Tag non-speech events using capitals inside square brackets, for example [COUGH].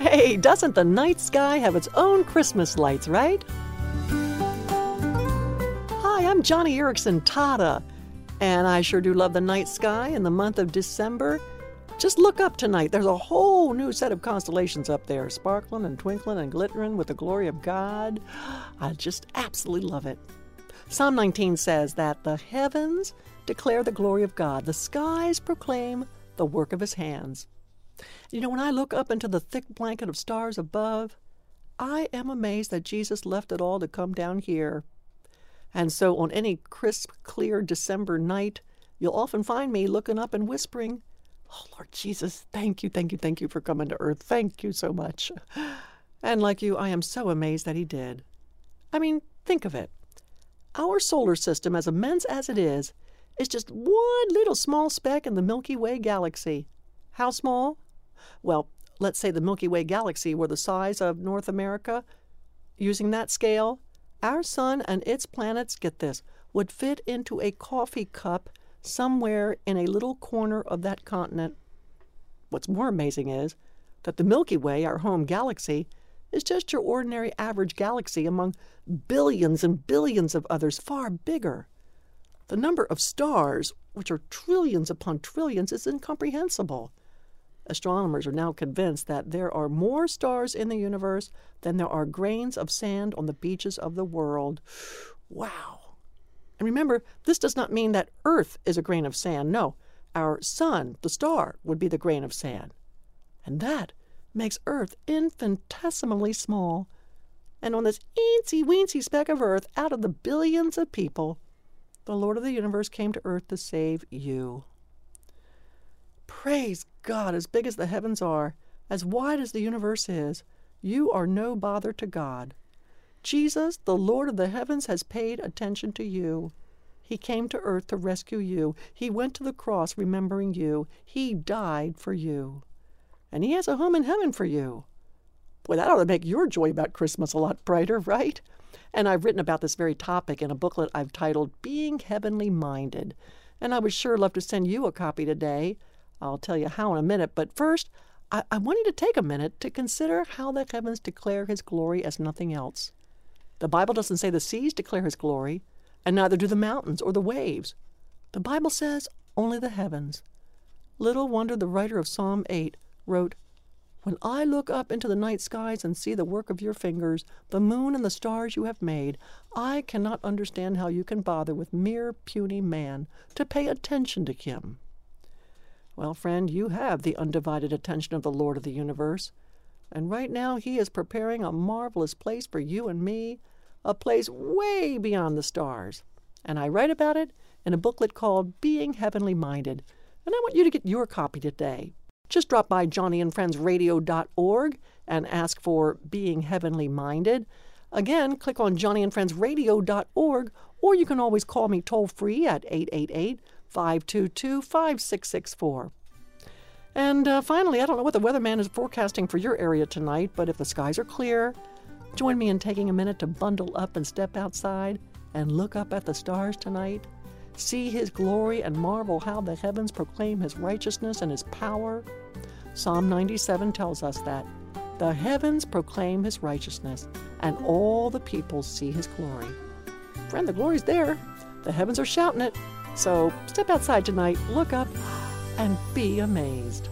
Hey, doesn't the night sky have its own Christmas lights, right? Hi, I'm Joni Eareckson Tada, and I sure do love the night sky in the month of December. Just look up tonight. There's a whole new set of constellations up there, sparkling and twinkling and glittering with the glory of God. I just absolutely love it. Psalm 19 says that the heavens declare the glory of God, the skies proclaim the work of his hands. You know, when I look up into the thick blanket of stars above, I am amazed that Jesus left it all to come down here. And so on any crisp, clear December night, you'll often find me looking up and whispering, Oh, Lord Jesus, thank you, thank you, thank you for coming to earth. Thank you so much. [SIGHS] And like you, I am so amazed that He did. I mean, think of it. Our solar system, as immense as it is, is just one little small speck in the Milky Way galaxy. How small? Well, let's say the Milky Way galaxy were the size of North America. Using that scale, our sun and its planets, get this, would fit into a coffee cup somewhere in a little corner of that continent. What's more amazing is that the Milky Way, our home galaxy, is just your ordinary average galaxy among billions and billions of others far bigger. The number of stars, which are trillions upon trillions, is incomprehensible. Astronomers are now convinced that there are more stars in the universe than there are grains of sand on the beaches of the world. Wow. And remember, this does not mean that Earth is a grain of sand. No, our sun, the star, would be the grain of sand. And that makes Earth infinitesimally small. And on this eensy weensy speck of Earth, out of the billions of people, the Lord of the universe came to Earth to save you. Praise God, as big as the heavens are, as wide as the universe is, you are no bother to God. Jesus, the Lord of the heavens, has paid attention to you. He came to earth to rescue you. He went to the cross remembering you. He died for you. And He has a home in heaven for you. Boy, that ought to make your joy about Christmas a lot brighter, right? And I've written about this very topic in a booklet I've titled Being Heavenly Minded. And I would sure love to send you a copy today. I'll tell you how in a minute. But first, I, I want you to take a minute to consider how the heavens declare His glory as nothing else. The Bible doesn't say the seas declare His glory, and neither do the mountains or the waves. The Bible says only the heavens. Little wonder the writer of Psalm 8 wrote, When I look up into the night skies and see the work of your fingers, the moon and the stars you have made, I cannot understand how you can bother with mere puny man to pay attention to him. Well, friend, you have the undivided attention of the Lord of the universe. And right now, He is preparing a marvelous place for you and me a place way beyond the stars. And I write about it in a booklet called Being Heavenly Minded. And I want you to get your copy today. Just drop by joniandfriendsradio.org and ask for Being Heavenly Minded. Again, click on joniandfriendsradio.org, or you can always call me toll free at 888 522 5664. And uh, finally, I don't know what the weatherman is forecasting for your area tonight, but if the skies are clear, Join me in taking a minute to bundle up and step outside and look up at the stars tonight. See his glory and marvel how the heavens proclaim his righteousness and his power. Psalm 97 tells us that the heavens proclaim his righteousness, and all the peoples see his glory. Friend, the glory's there. The heavens are shouting it. So step outside tonight, look up, and be amazed.